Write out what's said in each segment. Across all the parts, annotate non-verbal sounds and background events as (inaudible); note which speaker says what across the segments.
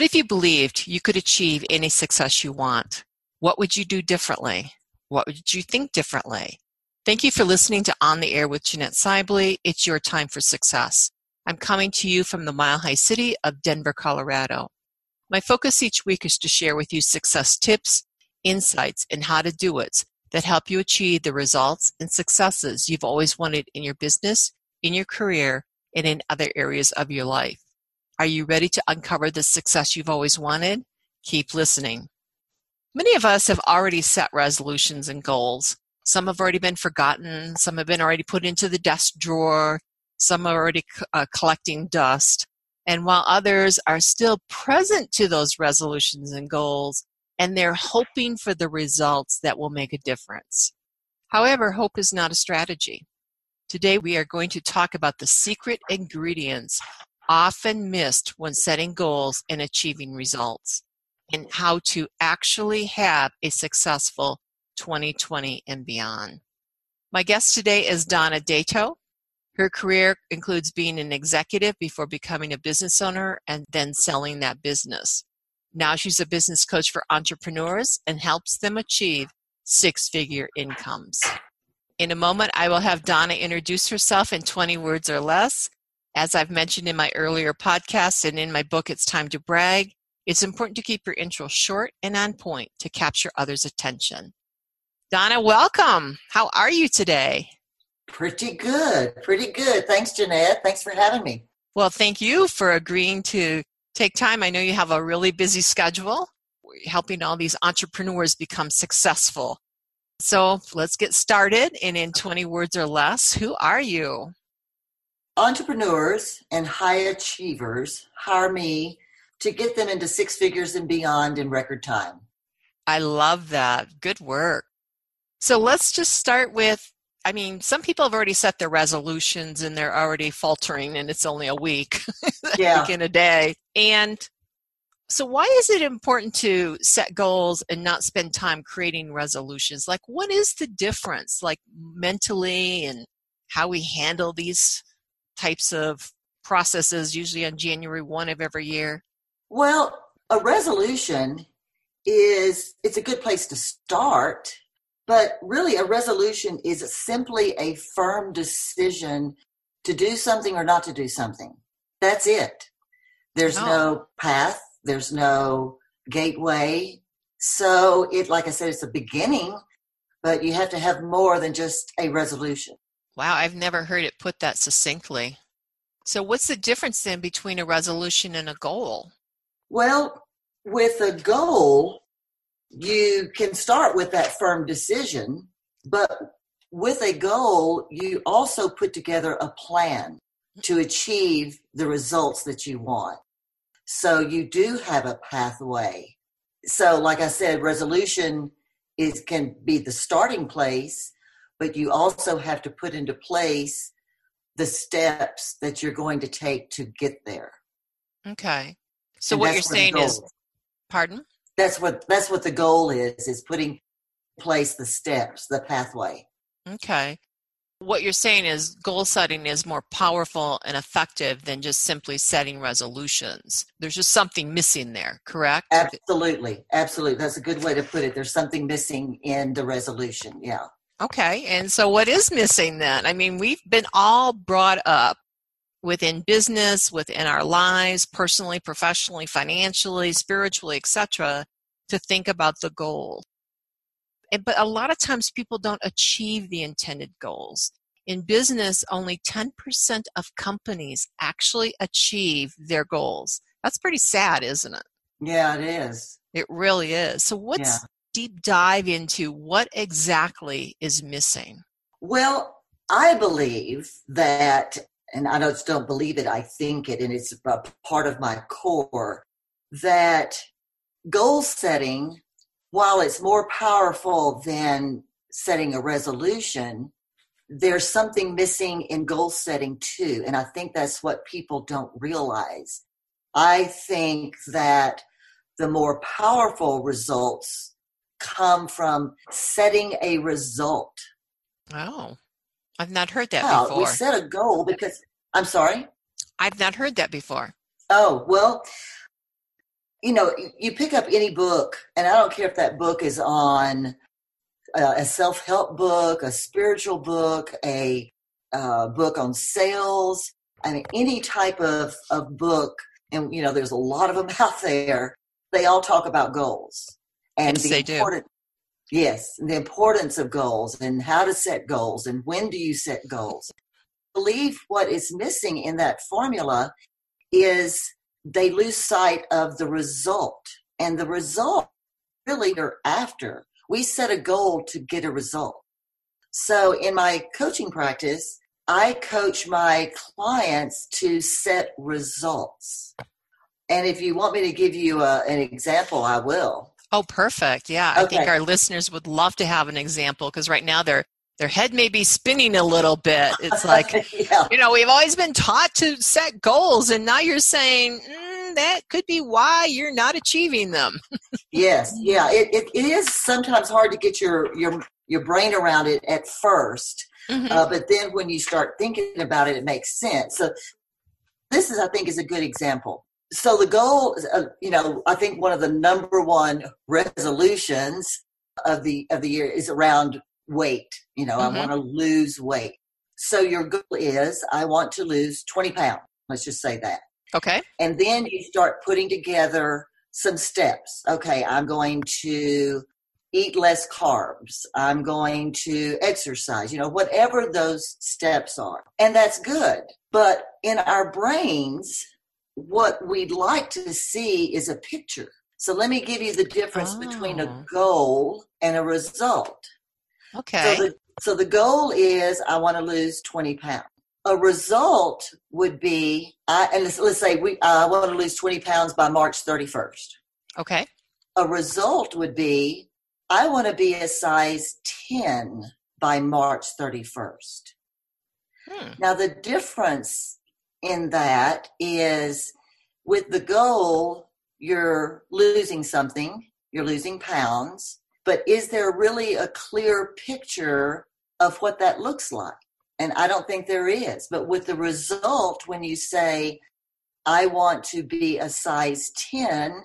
Speaker 1: What if you believed you could achieve any success you want? What would you do differently? What would you think differently? Thank you for listening to On the Air with Jeanette Sibley. It's your time for success. I'm coming to you from the Mile High City of Denver, Colorado. My focus each week is to share with you success tips, insights, and how to do it that help you achieve the results and successes you've always wanted in your business, in your career, and in other areas of your life. Are you ready to uncover the success you've always wanted? Keep listening. Many of us have already set resolutions and goals. Some have already been forgotten, some have been already put into the desk drawer, some are already uh, collecting dust. And while others are still present to those resolutions and goals, and they're hoping for the results that will make a difference. However, hope is not a strategy. Today, we are going to talk about the secret ingredients often missed when setting goals and achieving results, and how to actually have a successful 2020 and beyond. My guest today is Donna Dato. Her career includes being an executive before becoming a business owner and then selling that business. Now she's a business coach for entrepreneurs and helps them achieve six figure incomes. In a moment, I will have Donna introduce herself in 20 words or less as I've mentioned in my earlier podcast and in my book, It's Time to Brag, it's important to keep your intro short and on point to capture others' attention. Donna, welcome. How are you today?
Speaker 2: Pretty good. Pretty good. Thanks, Jeanette. Thanks for having me.
Speaker 1: Well, thank you for agreeing to take time. I know you have a really busy schedule, helping all these entrepreneurs become successful. So let's get started. And in 20 words or less, who are you?
Speaker 2: Entrepreneurs and high achievers hire me to get them into six figures and beyond in record time.
Speaker 1: I love that. Good work. So let's just start with I mean, some people have already set their resolutions and they're already faltering, and it's only a week, (laughs) yeah. week in a day. And so, why is it important to set goals and not spend time creating resolutions? Like, what is the difference, like mentally, and how we handle these types of processes usually on January 1 of every year?
Speaker 2: Well, a resolution is it's a good place to start, but really a resolution is simply a firm decision to do something or not to do something. That's it. There's oh. no path, there's no gateway. So it like I said it's a beginning, but you have to have more than just a resolution.
Speaker 1: Wow, I've never heard it put that succinctly. So, what's the difference then between a resolution and a goal?
Speaker 2: Well, with a goal, you can start with that firm decision, but with a goal, you also put together a plan to achieve the results that you want. So you do have a pathway. So, like I said, resolution is can be the starting place, but you also have to put into place the steps that you're going to take to get there.
Speaker 1: Okay. So and what you're saying is pardon?
Speaker 2: That's what that's what the goal is is putting place the steps, the pathway.
Speaker 1: Okay. What you're saying is goal setting is more powerful and effective than just simply setting resolutions. There's just something missing there, correct?
Speaker 2: Absolutely. Absolutely. That's a good way to put it. There's something missing in the resolution. Yeah.
Speaker 1: Okay. And so what is missing then? I mean, we've been all brought up within business, within our lives, personally, professionally, financially, spiritually, etc., to think about the goal. But a lot of times people don't achieve the intended goals. In business, only 10% of companies actually achieve their goals. That's pretty sad, isn't it?
Speaker 2: Yeah, it is.
Speaker 1: It really is. So, what's yeah deep dive into what exactly is missing?
Speaker 2: Well, I believe that, and I don't believe it, I think it, and it's a part of my core, that goal setting, while it's more powerful than setting a resolution, there's something missing in goal setting too. And I think that's what people don't realize. I think that the more powerful results come from setting a result.
Speaker 1: Oh, I've not heard that well, before.
Speaker 2: We set a goal because, I'm sorry?
Speaker 1: I've not heard that before.
Speaker 2: Oh, well, you know, you pick up any book, and I don't care if that book is on uh, a self help book, a spiritual book, a uh, book on sales. I mean, any type of, of book, and you know, there's a lot of them (laughs) out there. They all talk about goals and
Speaker 1: yes,
Speaker 2: the
Speaker 1: they
Speaker 2: important,
Speaker 1: do.
Speaker 2: Yes, the importance of goals and how to set goals and when do you set goals. I believe what is missing in that formula is they lose sight of the result, and the result really are after. We set a goal to get a result. So in my coaching practice, I coach my clients to set results. And if you want me to give you a, an example, I will.
Speaker 1: Oh, perfect. Yeah. Okay. I think our listeners would love to have an example because right now their their head may be spinning a little bit. It's like, (laughs) yeah. you know, we've always been taught to set goals, and now you're saying mm, that could be why you're not achieving them.
Speaker 2: yes. Yeah. It, it, it is sometimes hard to get your, your, your brain around it at 1st mm-hmm. uh, but then when you start thinking about it, it makes sense. So this is, I think, is a good example so the goal uh, you know i think one of the number one resolutions of the of the year is around weight you know mm-hmm. i want to lose weight. So your goal is i want to lose 20 pounds let's just say that.
Speaker 1: Okay.
Speaker 2: And then you start putting together some steps. Okay i'm going to eat less carbs. I'm going to exercise you know whatever those steps are. And that's good. But in our brains what we'd like to see is a picture. So let me give you the difference oh. between a oh. goal and a result.
Speaker 1: Okay.
Speaker 2: So the, so the goal is I want to lose 20 pounds. A result would be, I, and let's, let's say we, I want to lose 20 pounds by March 31st.
Speaker 1: Okay.
Speaker 2: A result would be, I want to be a size 10 by March 31st. Hmm. Now, the difference in that is with the goal, you're losing something, you're losing pounds, but is there really a clear picture of what that looks like? And I don't think there is. But with the result, when you say, I want to be a size 10,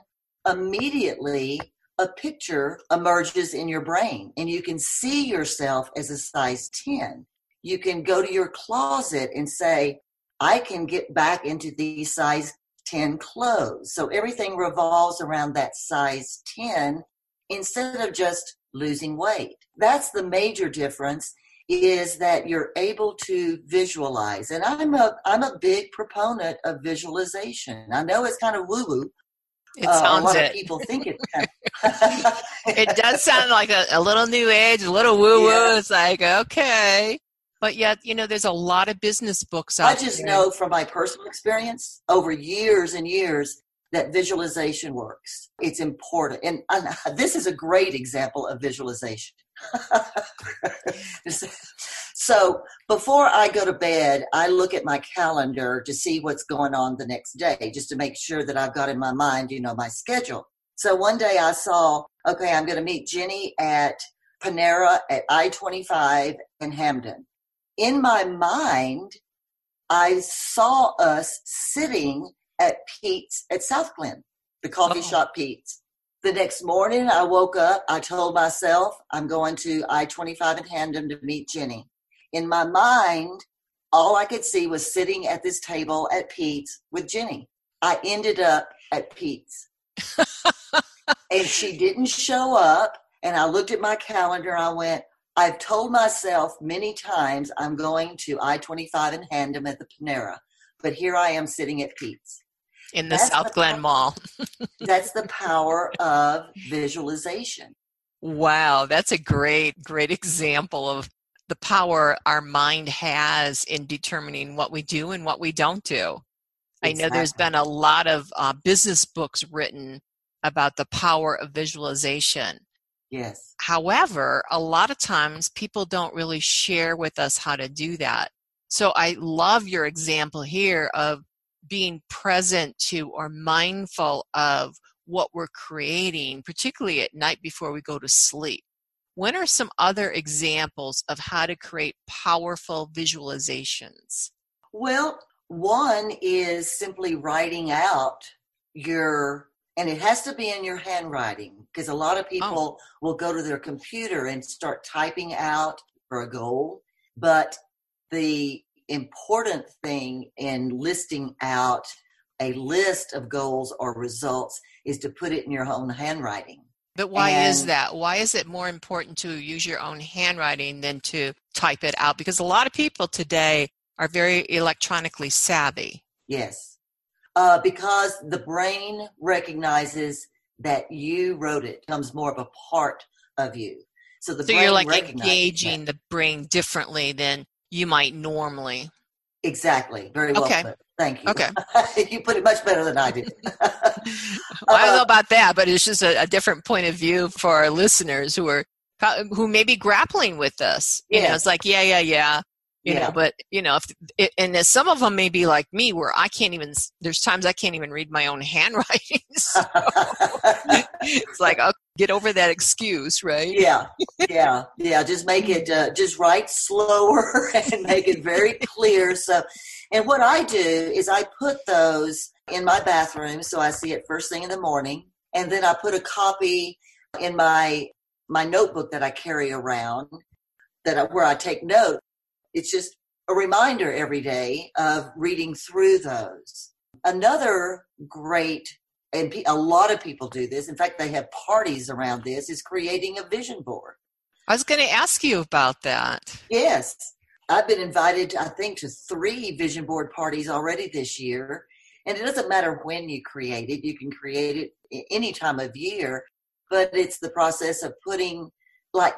Speaker 2: immediately a picture emerges in your brain and you can see yourself as a size 10. You can go to your closet and say, I can get back into these size 10 clothes. So everything revolves around that size 10 instead of just losing weight. That's the major difference is that you're able to visualize. And I'm a I'm a big proponent of visualization. I know it's kind of woo woo.
Speaker 1: It uh, sounds
Speaker 2: a lot
Speaker 1: it.
Speaker 2: of people think it. (laughs)
Speaker 1: it does sound like a, a little new age, a little woo (laughs) woo. Yeah. It's like okay, but yet you know there's a lot of business books out
Speaker 2: i just
Speaker 1: there.
Speaker 2: know from my personal experience over years and years that visualization works. It's important. And, and (laughs) this is a great example of visualization. (laughs) So before i go to bed i look at my calendar to see what's going on the next day just to make sure that i've got in my mind you know my schedule. So one day i saw okay i'm going to meet jenny at panera at i-25 in Hampden in my mind, I saw us sitting at Pete's at Southglenn, the coffee oh. shop Pete's. The next morning, I woke up. I told myself I'm going to I 25 in Hampden to meet Jenny. In my mind, all I could see was sitting at this table at Pete's with Jenny. I ended up at Pete's. (laughs) and she didn't show up. And I looked at my calendar. I went, I've told myself many times I'm going to I 25 in Hampden at the Panera, but here I am sitting at Pete's.
Speaker 1: In the that's South the Glen Mall. (laughs)
Speaker 2: that's the (laughs) power of visualization.
Speaker 1: Wow, that's a great, great example of the power our mind has in determining what we do and what we don't do. Exactly. I know there's been a lot of uh, business books written about the power of visualization.
Speaker 2: Yes.
Speaker 1: However, a lot of times people don't really share with us how to do that. So I love your example here of being present to or mindful of what we're creating, particularly at night before we go to sleep. When are some other examples of how to create powerful visualizations?
Speaker 2: Well, one is simply writing out your and it has to be in your handwriting because a lot of oh. people oh. will go to their computer and start typing out for a goal. But the important thing in listing out a list of goals or results is to put it in your own handwriting.
Speaker 1: But why and, is that? Why is it more important to use your own handwriting than to type it out? Because a lot of people today are very electronically savvy.
Speaker 2: Yes uh, because the brain recognizes that you wrote it, becomes more of a part of you.
Speaker 1: So the so you're like engaging that. the brain differently than you might normally.
Speaker 2: Exactly. Very well
Speaker 1: okay.
Speaker 2: put. Thank you.
Speaker 1: Okay. (laughs)
Speaker 2: you put it much better than I did. (laughs) (laughs) well,
Speaker 1: I don't know uh, about that, but it's just a, a, different point of view for our listeners who are who may be grappling with this. You yeah. know, it's like, yeah, yeah, yeah you yeah. know but you know if it, and some of them may be like me where i can't even there's times i can't even read my own (laughs) handwriting so (laughs) it's like i'll get over that excuse right
Speaker 2: yeah yeah yeah just make it uh, just write slower (laughs) and make it very clear so and what i do is i put those in my bathroom so i see it first thing in the morning and then i put a copy in my my notebook that i carry around that I, where i take notes it's just a reminder every day of reading through those. Another great, and a lot of people do this, in fact, they have parties around this, is creating a vision board.
Speaker 1: I was going to ask you about that.
Speaker 2: Yes. I've been invited, I think, to three vision board parties already this year. And it doesn't matter when you create it, you can create it any time of year, but it's the process of putting, like,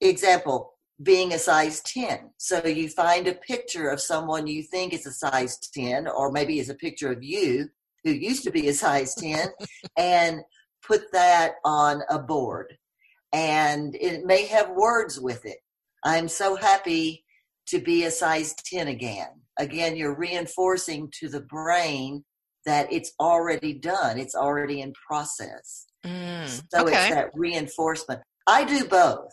Speaker 2: example, being a size 10. So you find a picture of someone you think is a size 10, or maybe it's a picture of you who used to be a size 10, (laughs) and put that on a board. And it may have words with it. I'm so happy to be a size 10 again. Again, you're reinforcing to the brain that it's already done, it's already in process. Mm, so okay. it's that reinforcement. I do both.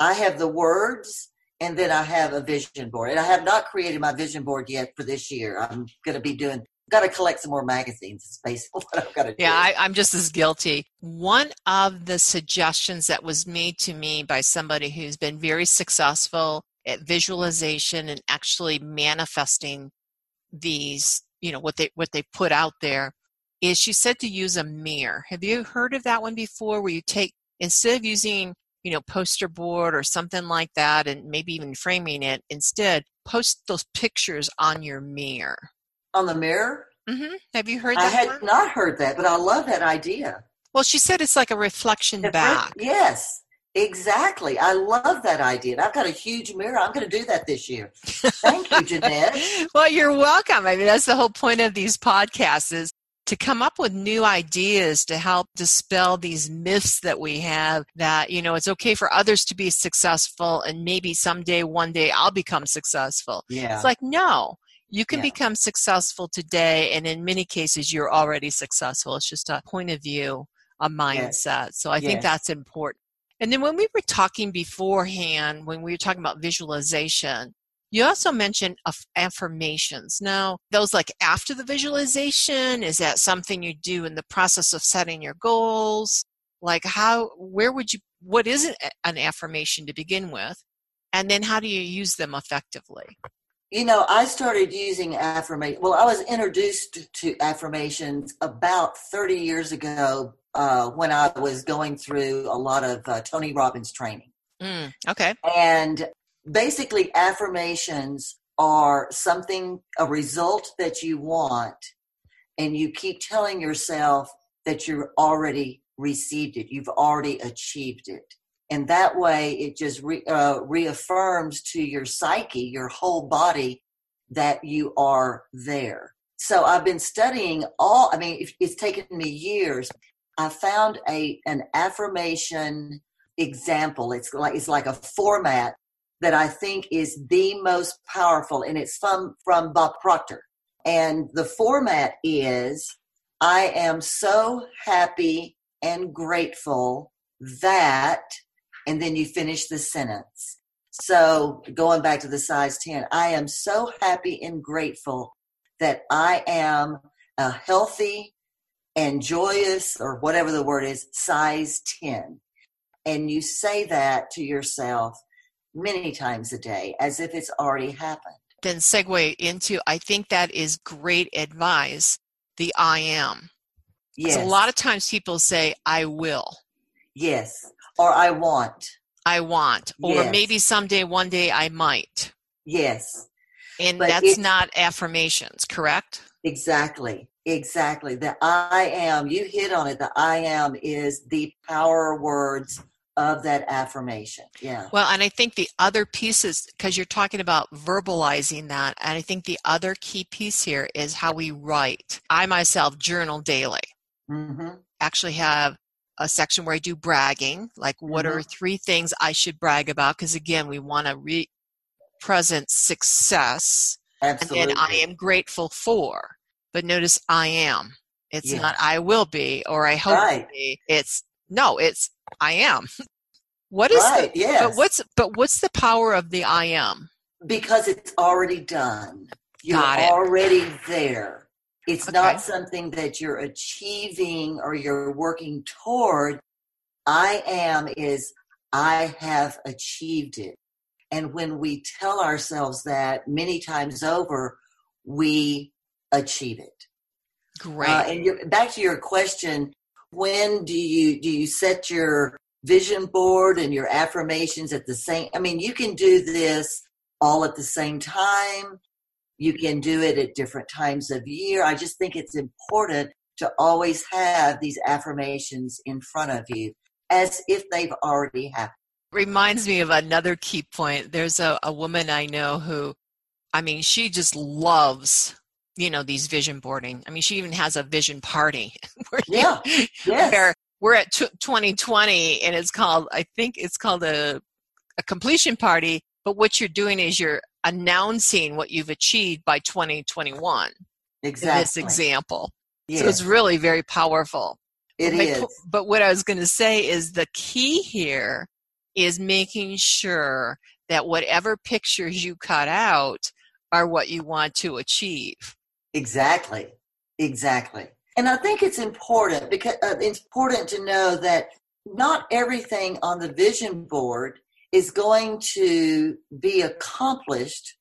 Speaker 2: I have the words and then I have a vision board. And I have not created my vision board yet for this year. I'm going to be doing got to collect some more magazines. It's basically (laughs) what I've got to do.
Speaker 1: Yeah, I, I'm just as guilty. One of the suggestions that was made to me by somebody who's been very successful at visualization and actually manifesting these, you know, what they what they put out there, is she said to use a mirror. Have you heard of that one before? Where you take instead of using you know, poster board or something like that, and maybe even framing it. Instead, post those pictures on your mirror.
Speaker 2: On the mirror?
Speaker 1: Mm-hmm. Have you heard that?
Speaker 2: I had
Speaker 1: one?
Speaker 2: not heard that, but I love that idea.
Speaker 1: Well, she said it's like a reflection back.
Speaker 2: Yes, exactly. I love that idea. I've got a huge mirror. I'm going to do that this year. Thank you, (laughs) Jeanette.
Speaker 1: well, you're welcome. I mean, that's the whole point of these podcasts is to come up with new ideas to help dispel these myths that we have that, you know, it's okay for others to be successful and maybe someday, one day I'll become successful.
Speaker 2: Yeah.
Speaker 1: It's like, no, you can yeah. become successful today. And in many cases, you're already successful. It's just a point of view, a mindset. Yes. So I yes. think that's important. And then when we were talking beforehand, when we were talking about visualization, you also mentioned affirmations. Now, those like after the visualization, is that something you do in the process of setting your goals? Like how, where would you, what is an affirmation to begin with? And then how do you use them effectively?
Speaker 2: You know, I started using affirmation. Well, I was introduced to affirmations about 30 years ago uh, when I was going through a lot of uh, Tony Robbins training.
Speaker 1: Mm, okay.
Speaker 2: And basically affirmations are something a result that you want and you keep telling yourself that you're already received it you've already achieved it. And that way it just re, uh, reaffirms to your psyche your whole body that you are there. So i've been studying all i mean it's taken me years. I found a an affirmation example. It's like it's like a format that I think is the most powerful, and it's from, from Bob Proctor. And the format is I am so happy and grateful that, and then you finish the sentence. So going back to the size 10, I am so happy and grateful that I am a healthy and joyous, or whatever the word is, size 10. And you say that to yourself many times a day as if it's already happened.
Speaker 1: Then segue into I think that is great advice. The I am. Yes. A lot of times people say, I will.
Speaker 2: Yes. Or I want.
Speaker 1: I want. Or yes. maybe someday, one day I might.
Speaker 2: Yes.
Speaker 1: And but that's not affirmations, correct?
Speaker 2: Exactly. Exactly. The I am, you hit on it. The I am is the power words of that affirmation. Yeah.
Speaker 1: Well, and I think the other pieces, because you're talking about verbalizing that, and I think the other key piece here is how we write. I myself journal daily. Mm-hmm. Actually, have a section where I do bragging, like what mm-hmm. are three things I should brag about? Because again, we want to re present success.
Speaker 2: Absolutely.
Speaker 1: And I am grateful for. But notice I am. It's yeah. not I will be or I hope right. to be. It's no, it's I am. (laughs) What is right, the yes. but what's but what's the power of the I am?
Speaker 2: Because it's already done. You're already there. It's okay. not something that you're achieving or you're working toward. I am is I have achieved it. And when we tell ourselves that many times over, we achieve it.
Speaker 1: Great. Uh,
Speaker 2: and back to your question, when do you do you set your vision board and your affirmations at the same? I mean, you can do this all at the same time. You can do it at different times of year. I just think it's important to always have these affirmations in front of you as if they've already happened.
Speaker 1: Reminds me of another key point. There's a, a woman I know who, I mean, she just loves you know these vision boarding i mean she even has a vision party (laughs)
Speaker 2: where yeah (laughs) yes. where
Speaker 1: we're at t- 2020 and it's called i think it's called a, a completion party but what you're doing is you're announcing what you've achieved by 2021
Speaker 2: exactly
Speaker 1: in this example yes. so it's really very powerful
Speaker 2: It
Speaker 1: but
Speaker 2: is.
Speaker 1: but what i was going to say is the key here is making sure that whatever pictures you cut out are what you want to achieve
Speaker 2: Exactly. Exactly. And I think it's important because uh, it's important to know that not everything on the vision board is going to be accomplished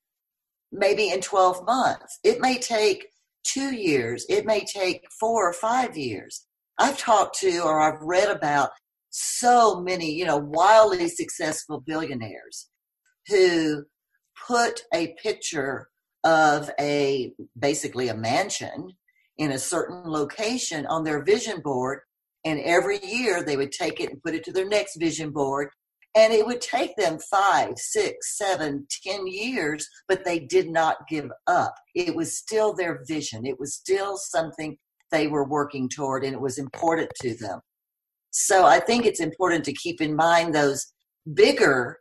Speaker 2: maybe in 12 months. It may take two years, it may take four or five years. I've talked to or I've read about so many, you know, wildly successful billionaires who put a picture of a basically a mansion in a certain location on their vision board and every year they would take it and put it to their next vision board. And it would take them five six seven ten years but they did not give up. It was still their vision. It was still something they were working toward and it was important to them. So i think it's important to keep in mind those bigger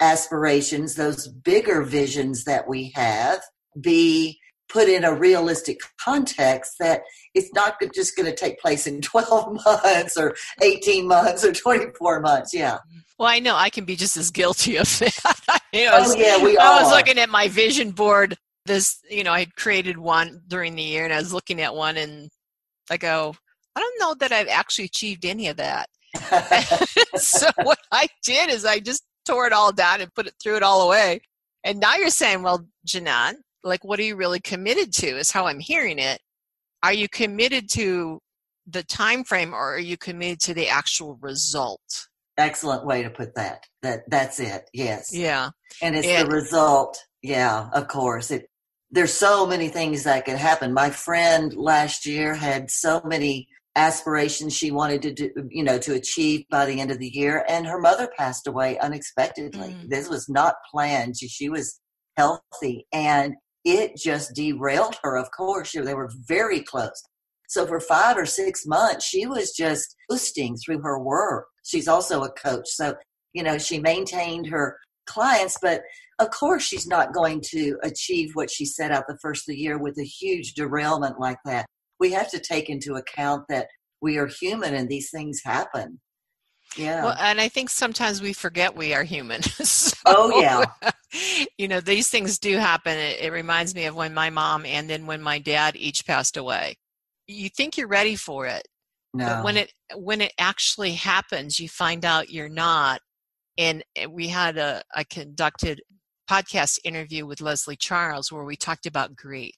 Speaker 2: aspirations, those bigger visions that we have, be put in a realistic context that it's not just going to take place in (laughs) 12 months or 18 months or 24 months. Yeah.
Speaker 1: Well, I know I can be just as guilty of (laughs) that.
Speaker 2: you know, oh, yeah, we
Speaker 1: I
Speaker 2: are.
Speaker 1: was looking at my vision board. This, you know, I had created one during the year and I was looking at one and I go, I don't know that I've actually achieved any of that. (laughs) so what I did is I just tore it all down and put it threw it all away. And now you're saying, well, Janan, like what are you really committed to is how I'm hearing it. Are you committed to the time frame or are you committed to the actual result?
Speaker 2: Excellent way to put that. That that's it. Yes.
Speaker 1: Yeah.
Speaker 2: And it's and, the result. Yeah, of course. It there's so many things that could happen. My friend last year had so many aspirations she wanted to do, you know, to achieve by the end of the year. And her mother passed away unexpectedly. Mm. This was not planned. She, she, was healthy and it just derailed her. Of course, they were very close. So for five or six months, she was just boosting through her work. She's also a coach. So, you know, she maintained her clients, but of course she's not going to achieve what she set out the first of the year with a huge derailment like that we have to take into account that we are human and these things happen. Yeah.
Speaker 1: Well, and I think sometimes we forget we are human. (laughs) so,
Speaker 2: oh yeah. (laughs)
Speaker 1: You know, these things do happen. It, it, reminds me of when my mom and then when my dad each passed away. you think you're ready for it.
Speaker 2: No.
Speaker 1: But when it when it actually happens, you find out you're not. And we had a I conducted podcast interview with Leslie Charles where we talked about grief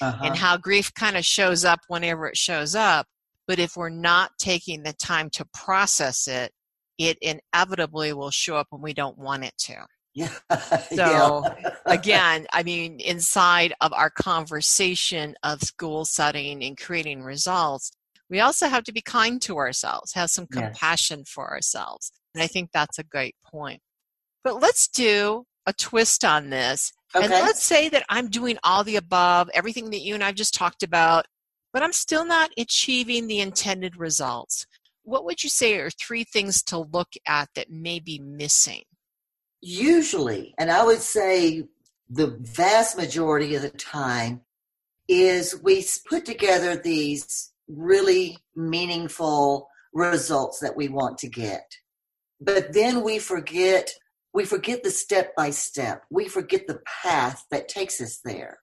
Speaker 1: uh-huh. and how grief kind of shows up whenever it shows up. But if we're not taking the time to process it, it inevitably will show up when we don't want it to. (laughs)
Speaker 2: Yeah.
Speaker 1: So again, I mean, inside of our conversation of goal setting and creating results, we also have to be kind to ourselves, have some compassion for ourselves. And I think that's a great point. But let's do a twist on this. Okay. And let's say that I'm doing all the above, everything that you and I've just talked about, but I'm still not achieving the intended results. What would you say are three things to look at that may be missing?
Speaker 2: Usually, and I would say the vast majority of the time, is we put together these really meaningful results that we want to get. But then we forget we forget the step by step. We forget the path that takes us there.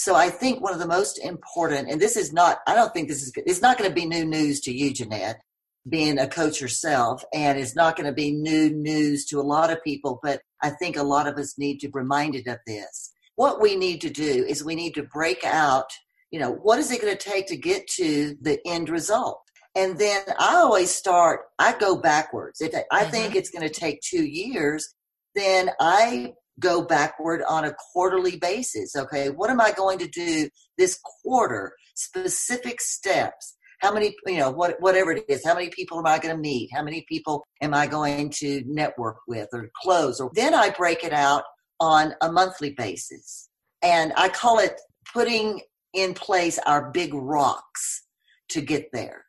Speaker 2: So I think one of the most important, and this is not, I don't think this is, it's not going to be new news to you, Jeanette, being a coach yourself, and it's not going to be new news to a lot of people, but I think a lot of us need to be reminded of this. What we need to do is we need to break out, you know, what is it going to take to get to the end result? And then I always start, I go backwards. If I think mm-hmm. it's going to take two years, then I go backward on a quarterly basis. Okay, what am I going to do this quarter? Specific steps. How many, you know, what, whatever it is, how many people am I going to meet? How many people am I going to network with or close? Or then I break it out on a monthly basis. And I call it putting in place our big rocks to get there.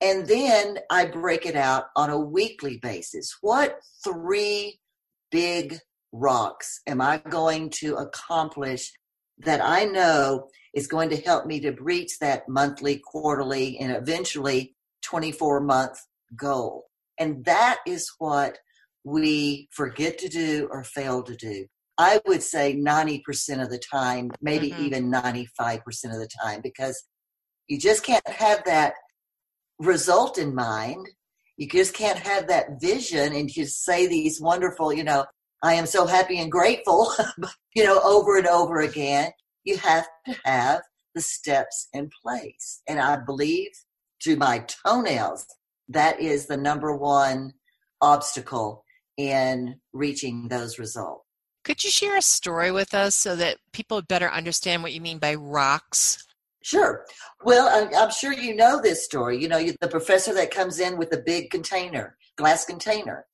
Speaker 2: And then I break it out on a weekly basis. What three big rocks am I going to accomplish that I know is going to help me to reach that monthly, quarterly, and eventually 24 month goal? And that is what we forget to do or fail to do. I would say 90% of the time, maybe mm-hmm. even 95% of the time, because you just can't have that result in mind you just can't have that vision and just say these wonderful, you know, I am so happy and grateful, (laughs) you know, over and over again. You have to have the steps in place. And I believe to my toenails, that is the number one obstacle in reaching those results.
Speaker 1: Could you share a story with us so that people better understand what you mean by rocks?
Speaker 2: Sure. Well, I'm, sure you know this story. You know, the professor that comes in with a big container, glass container,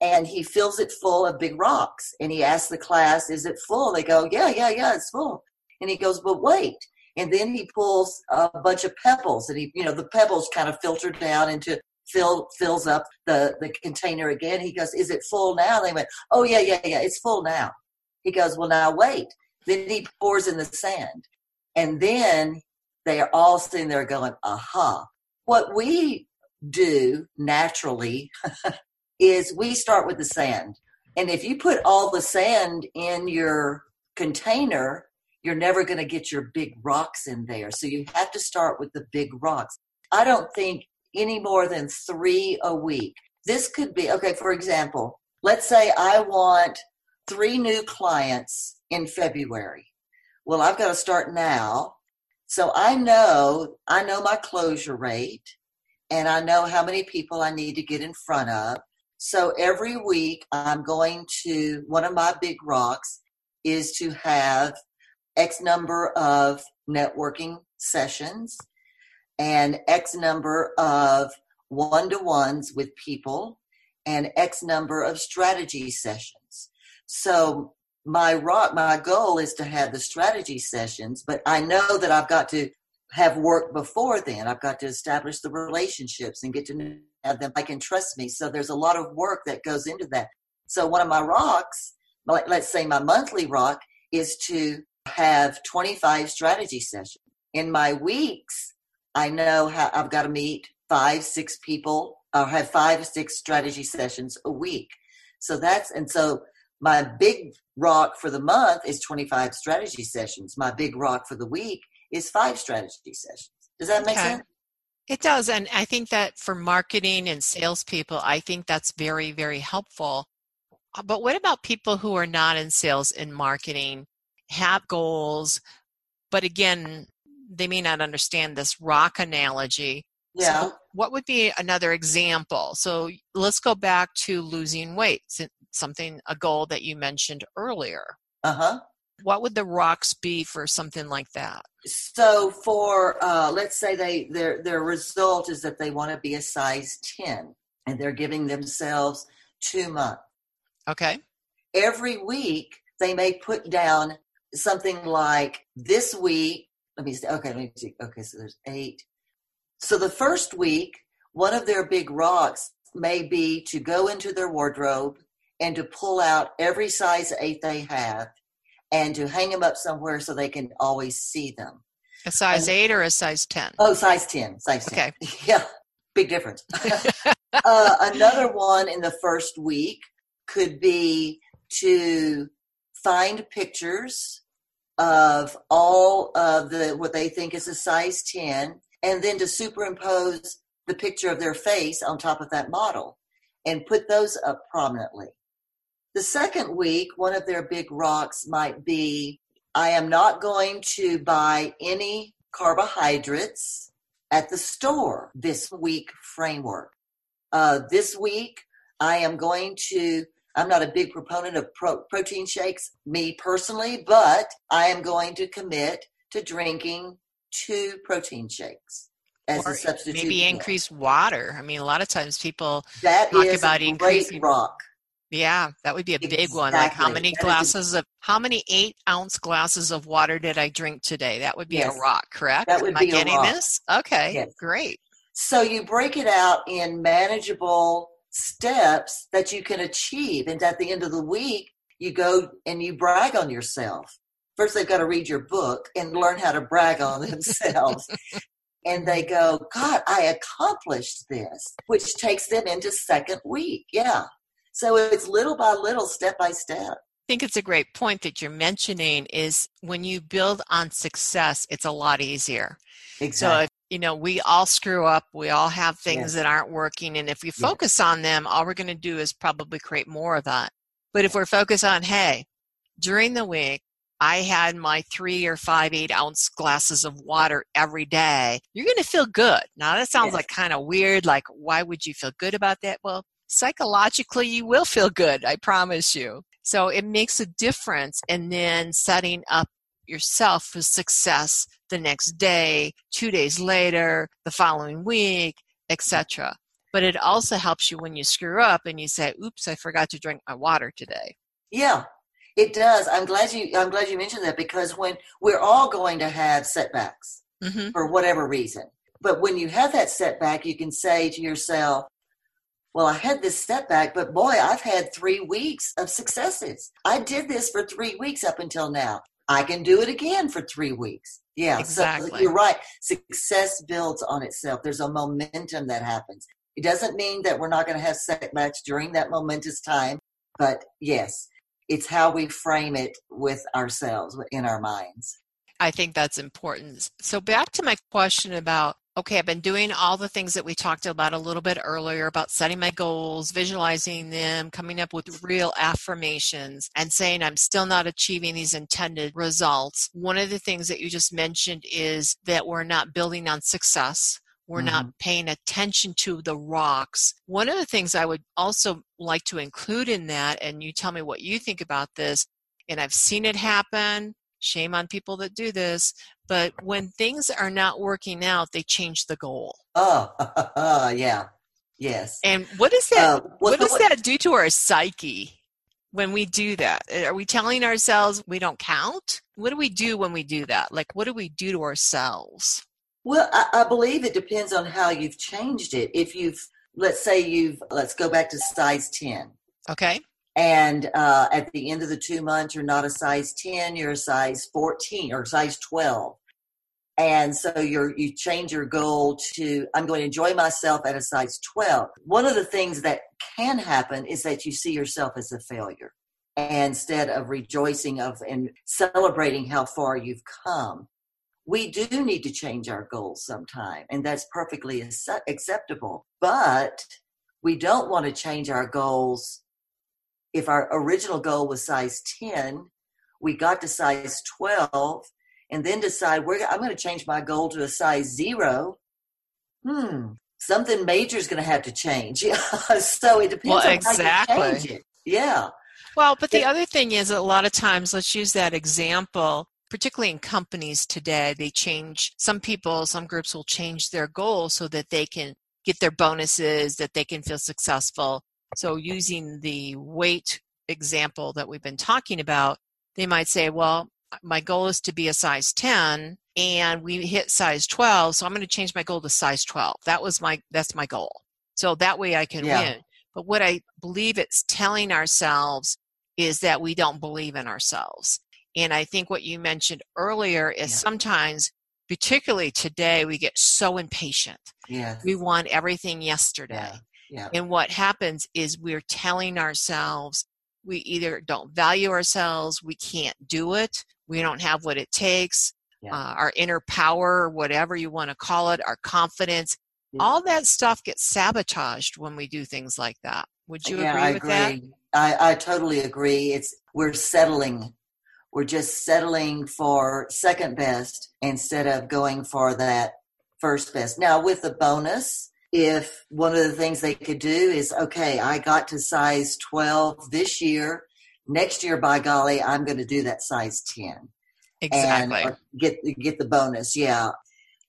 Speaker 2: and he fills it full of big rocks. And he asks the class, Is it full? They go, Yeah, yeah, yeah, it's full. And he goes, But wait. And then he pulls a bunch of pebbles, and he, you know, the pebbles kind of filter down into fill fills up the the container again. He goes, "Is it full now?" They went, "Oh yeah, yeah, yeah, it's full now." He goes, "Well, now wait." Then he pours in the sand, and then they are all sitting there going, aha. What we do naturally (laughs) is we start with the sand. And if you put all the sand in your container, you're never going to get your big rocks in there. So you have to start with the big rocks. I don't think any more than three a week. This could be, okay, for example, let's say I want three new clients in February well, I've got to start now. So I know, I know my closure rate and I know how many people I need to get in front of. So every week I'm going to, one of my big rocks is to have X number of networking sessions and X number of one to ones with people and X number of strategy sessions. So my rock my goal is to have the strategy sessions but i know that i've got to have work before then i've got to establish the relationships and get to Uh, have them i can trust me so there's a lot of work that goes into that so one of my rocks let's say my monthly rock is to have 25 strategy sessions in my weeks i know how i've got to meet five six people or have five six strategy sessions a week so that's and so my big rock for the month is 25 strategy sessions. My big rock for the week is five strategy sessions. Does that make
Speaker 1: Okay.
Speaker 2: sense?
Speaker 1: It does. And I think that for marketing and salespeople, I think that's very, very helpful. Uh, But what about people who are not in sales and marketing, have goals, but again, they may not understand this rock analogy.
Speaker 2: Yeah.
Speaker 1: So, what would be another example? So, let's go back to losing weight, something, a goal that you mentioned earlier.
Speaker 2: Uh huh.
Speaker 1: What would the rocks be for something like that?
Speaker 2: So for uh, let's say they their their result is that they want to be a size ten, and they're giving themselves two months.
Speaker 1: Okay.
Speaker 2: Every week they may put down something like this week. Let me see. Okay, let me see. Okay, so there's eight. So the first week, one of their big rocks may be to go into their wardrobe and to pull out every size eight they have and to hang them up somewhere so they can always see them.
Speaker 1: A size
Speaker 2: And-
Speaker 1: eight or a size 10?
Speaker 2: Oh, size 10. Size 10.
Speaker 1: Okay. (laughs)
Speaker 2: Yeah, big difference. (laughs) uh, another one in the first week could be to find pictures of all of the what they think is a size 10 and then to superimpose the picture of their face on top of that model and put those up prominently. The second week, one of their big rocks might be I am not going to buy any carbohydrates at the store this week framework. Uh, this week, I am going to, I'm not a big proponent of pro- protein shakes, me personally, but I am going to commit to drinking two protein shakes as
Speaker 1: Or
Speaker 2: a substitute.
Speaker 1: maybe increase water. I mean, a lot of times people,
Speaker 2: That
Speaker 1: talk
Speaker 2: is
Speaker 1: about
Speaker 2: a great
Speaker 1: increasing-
Speaker 2: rock.
Speaker 1: Yeah, that would be a big one. Like how many
Speaker 2: That
Speaker 1: glasses of, how many eight ounce glasses of water did I drink today? That would be
Speaker 2: Yes.
Speaker 1: a rock, correct?
Speaker 2: That would
Speaker 1: Am
Speaker 2: be a
Speaker 1: getting
Speaker 2: rock.
Speaker 1: this? Okay,
Speaker 2: Yes.
Speaker 1: great.
Speaker 2: So you break it out in manageable steps that you can achieve. And at the end of the week, you go and you brag on yourself. First, they've got to read your book and learn how to brag on themselves. and they go, God, I accomplished this, which takes them into second week. Yeah. So it's little by little, step by step.
Speaker 1: I think it's a great point that you're mentioning is when you build on success, it's a lot easier. So
Speaker 2: Exactly.
Speaker 1: if you know, we all screw up, we all have things
Speaker 2: Yes.
Speaker 1: that aren't working, and if we focus on them, all we're going to do is probably create more of that. But if we're focused on, hey, during the week, I had my three or five eight ounce glasses of water every day, you're going to feel good. Now, that sounds
Speaker 2: Yes.
Speaker 1: like kind of weird. Like, why would you feel good about that? Well, psychologically, you will feel good, I promise you. So it makes a difference. And then setting up yourself for success the next day, two days later, the following week, etc. But it also helps you when you screw up and you say, "Oops, I forgot to drink my water today."
Speaker 2: Yeah, it does. I'm glad you I'm glad you mentioned that because when we're all going to have setbacks.
Speaker 1: hmm
Speaker 2: for whatever reason. But when you have that setback, you can say to yourself, well, I had this setback, but boy, I've had three weeks of successes. I did this for three weeks up until now. I can do it again for three weeks. Yeah, so
Speaker 1: Exactly.
Speaker 2: you're right. Success builds on itself. There's a momentum that happens. It doesn't mean that we're not going to have setbacks during that momentous time, but yes, it's how we frame it with ourselves in our minds.
Speaker 1: I think that's important. So back to my question about okay, I've been doing all the things that we talked about a little bit earlier about setting my goals, visualizing them, coming up with real affirmations, and saying I'm still not achieving these intended results. One of the things that you just mentioned is that we're not building on success. We're not mm-hmm. paying attention to the rocks. One of the things I would also like to include in that, and you tell me what you think about this, and I've seen it happen. Shame on people that do this. But when things are not working out, they change the goal.
Speaker 2: Oh, (laughs) yeah. Yes.
Speaker 1: And what does that
Speaker 2: Uh, well,
Speaker 1: what does
Speaker 2: what-
Speaker 1: that do to our psyche when we do that? Are we telling ourselves we don't count? What do we do when we do that? Like what do we do to ourselves?
Speaker 2: Well, I, I believe it depends on how you've changed it. If you've, let's say you've, let's go back to size 10.
Speaker 1: Okay?
Speaker 2: And uh, at the end of the two months, you're not a size 10, you're a size 14 or size 12. And so you're, you change your goal to, I'm going to enjoy myself at a size 12. One of the things that can happen is that you see yourself as a failure instead of rejoicing of and celebrating how far you've come. we do need to change our goals sometime, and that's perfectly acceptable. But we don't want to change our goals if our original goal was size 10, we got to size 12, and then decide we're, I'm going to change my goal to a size zero. Hmm, something major is going to have to change. (laughs) so it depends well, on exactly. how you change it. Yeah.
Speaker 1: Well, but the it, other thing is a lot of times, let's use that example particularly in companies today, they change, some people, some groups will change their goals so that they can get their bonuses, that they can feel successful. So, using the weight example that we've been talking about, they might say, Well, my goal is to be a size 10 and we hit size 12 so i'm going to change my goal to size 12 that was my that's my goal so that way i can yeah. win but what i believe it's telling ourselves is that we don't believe in ourselves and I think what you mentioned earlier is yeah. sometimes, particularly today, we get so impatient.
Speaker 2: Yeah.
Speaker 1: We want everything yesterday.
Speaker 2: Yeah. Yeah.
Speaker 1: And what happens is we're telling ourselves we either don't value ourselves, we can't do it, we don't have what it takes, yeah. uh, our inner power, whatever you want to call it, our confidence, yeah. all that stuff gets sabotaged when we do things like that. Would you
Speaker 2: yeah,
Speaker 1: agree
Speaker 2: I
Speaker 1: with
Speaker 2: agree.
Speaker 1: that?
Speaker 2: I, I totally agree. It's we're settling we're just settling for second best instead of going for that first best. Now, with the bonus, if one of the things they could do is, okay, I got to size 12 this year. Next year, by golly, I'm going to do that size 10.
Speaker 1: Exactly. And
Speaker 2: get get the bonus. Yeah.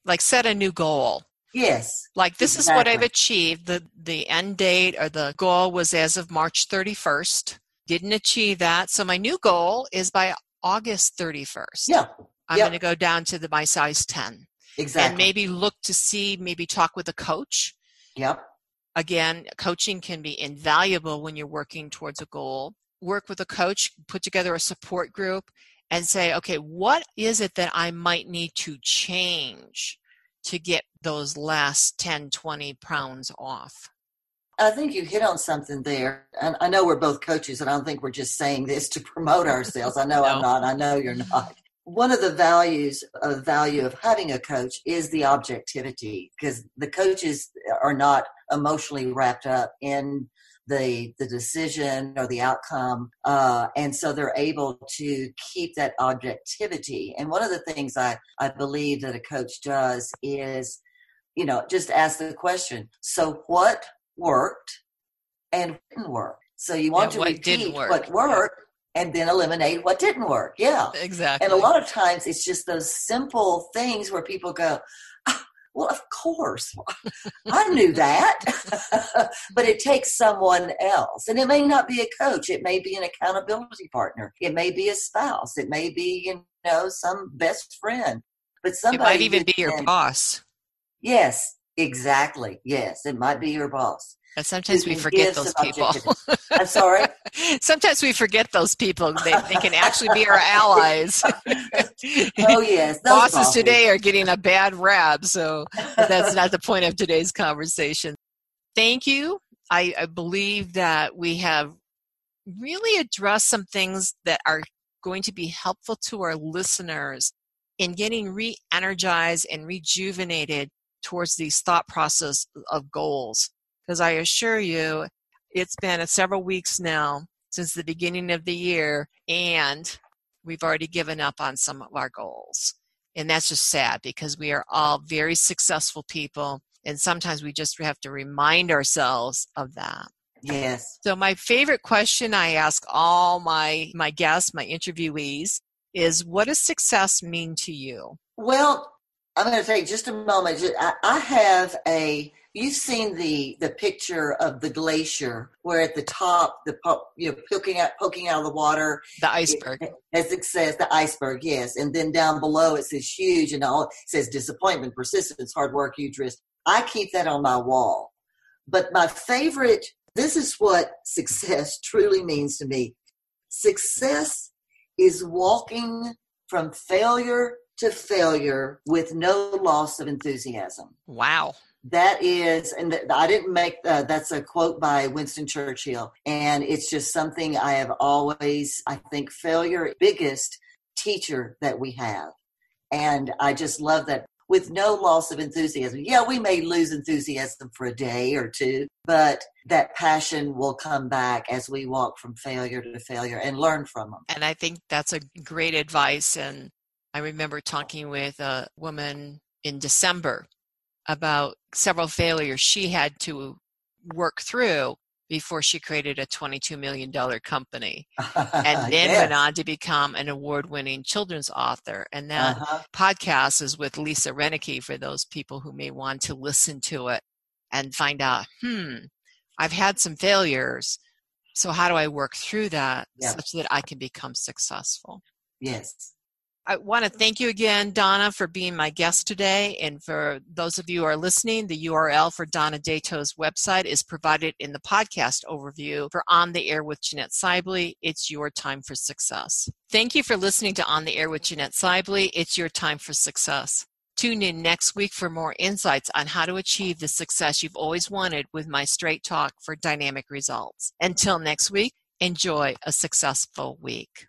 Speaker 1: Like set a new goal.
Speaker 2: Yes.
Speaker 1: Like this exactly. is what I've achieved. The the end date or the goal was as of March 31st. Didn't achieve that. So my new goal is by August 31st.
Speaker 2: Yeah.
Speaker 1: I'm going to go down to the my size 10.
Speaker 2: Exactly.
Speaker 1: And maybe look to see, maybe talk with a coach.
Speaker 2: Yep.
Speaker 1: Again, coaching can be invaluable when you're working towards a goal. Work with a coach, put together a support group, and say, okay, what is it that I might need to change to get those last 10, 20 pounds off?
Speaker 2: I think you hit on something there. And I know we're both coaches, and I don't think we're just saying this to promote ourselves. I know no. I'm not. I know you're not. One of the values of value of having a coach is the objectivity because the coaches are not emotionally wrapped up in the the decision or the outcome, uh, and so they're able to keep that objectivity. And one of the things I I believe that a coach does is, you know, just ask the question. So what worked and didn't work. So you want to repeat work. what worked yeah. And then eliminate what didn't work. Yeah.
Speaker 1: Exactly.
Speaker 2: And a lot of times it's just those simple things where people go, ah, well, of course, (laughs) I knew that. (laughs) but it takes someone else. And it may not be a coach, it may be an accountability partner, it may be a spouse, it may be, you know, some best friend. But somebody.
Speaker 1: It might even be your boss.
Speaker 2: Yes, Exactly. Yes, it might be your boss.
Speaker 1: And sometimes we forget those people.
Speaker 2: I'm sorry. (laughs)
Speaker 1: sometimes we forget those people. They, they can actually be our allies. (laughs)
Speaker 2: oh yes,
Speaker 1: bosses, bosses today are getting a bad rap. So that's not the point of today's conversation. Thank you. I, I believe that we have really addressed some things that are going to be helpful to our listeners in getting re-energized and rejuvenated towards these thought process of goals. Because I assure you, it's been several weeks now since the beginning of the year, and we've already given up on some of our goals. And that's just sad because we are all very successful people, and sometimes we just have to remind ourselves of that.
Speaker 2: Yes.
Speaker 1: So my favorite question I ask all my my guests, my interviewees, is what does success mean to you?
Speaker 2: Well, I'm going to take just a moment. I have a. You've seen the the picture of the glacier, where at the top, the you know poking out poking out of the water,
Speaker 1: the iceberg,
Speaker 2: it, as it says, the iceberg, yes, and then down below it says huge, and all it says disappointment, persistence, hard work, huge risk. I keep that on my wall. But my favorite, this is what (laughs) success truly means to me. Success is walking from failure to failure with no loss of enthusiasm.
Speaker 1: Wow.
Speaker 2: That is, and I didn't make uh, that's a quote by Winston Churchill, and it's just something I have always, I think, failure biggest teacher that we have And I just love that with no loss of enthusiasm. Yeah, we may lose enthusiasm for a day or two, but that passion will come back as we walk from failure to failure and learn from them.
Speaker 1: And I think that's a great advice. And I remember talking with a woman in December about several failures she had to work through before she created a $22 million company and (laughs) then yes. went on to become an award-winning children's author and that uh-huh. podcast is with lisa renicky for those people who may want to listen to it and find out hmm i've had some failures so how do i work through that yeah. such that i can become successful
Speaker 2: yes
Speaker 1: I want to thank you again, Donna, for being my guest today. And for those of you who are listening, the URL for Donna Dato's website is provided in the podcast overview for On the Air with Jeanette Sibley. It's your time for success. Thank you for listening to On the Air with Jeanette Sibley. It's your time for success. Tune in next week for more insights on how to achieve the success you've always wanted with my straight talk for dynamic results. Until next week, enjoy a successful week.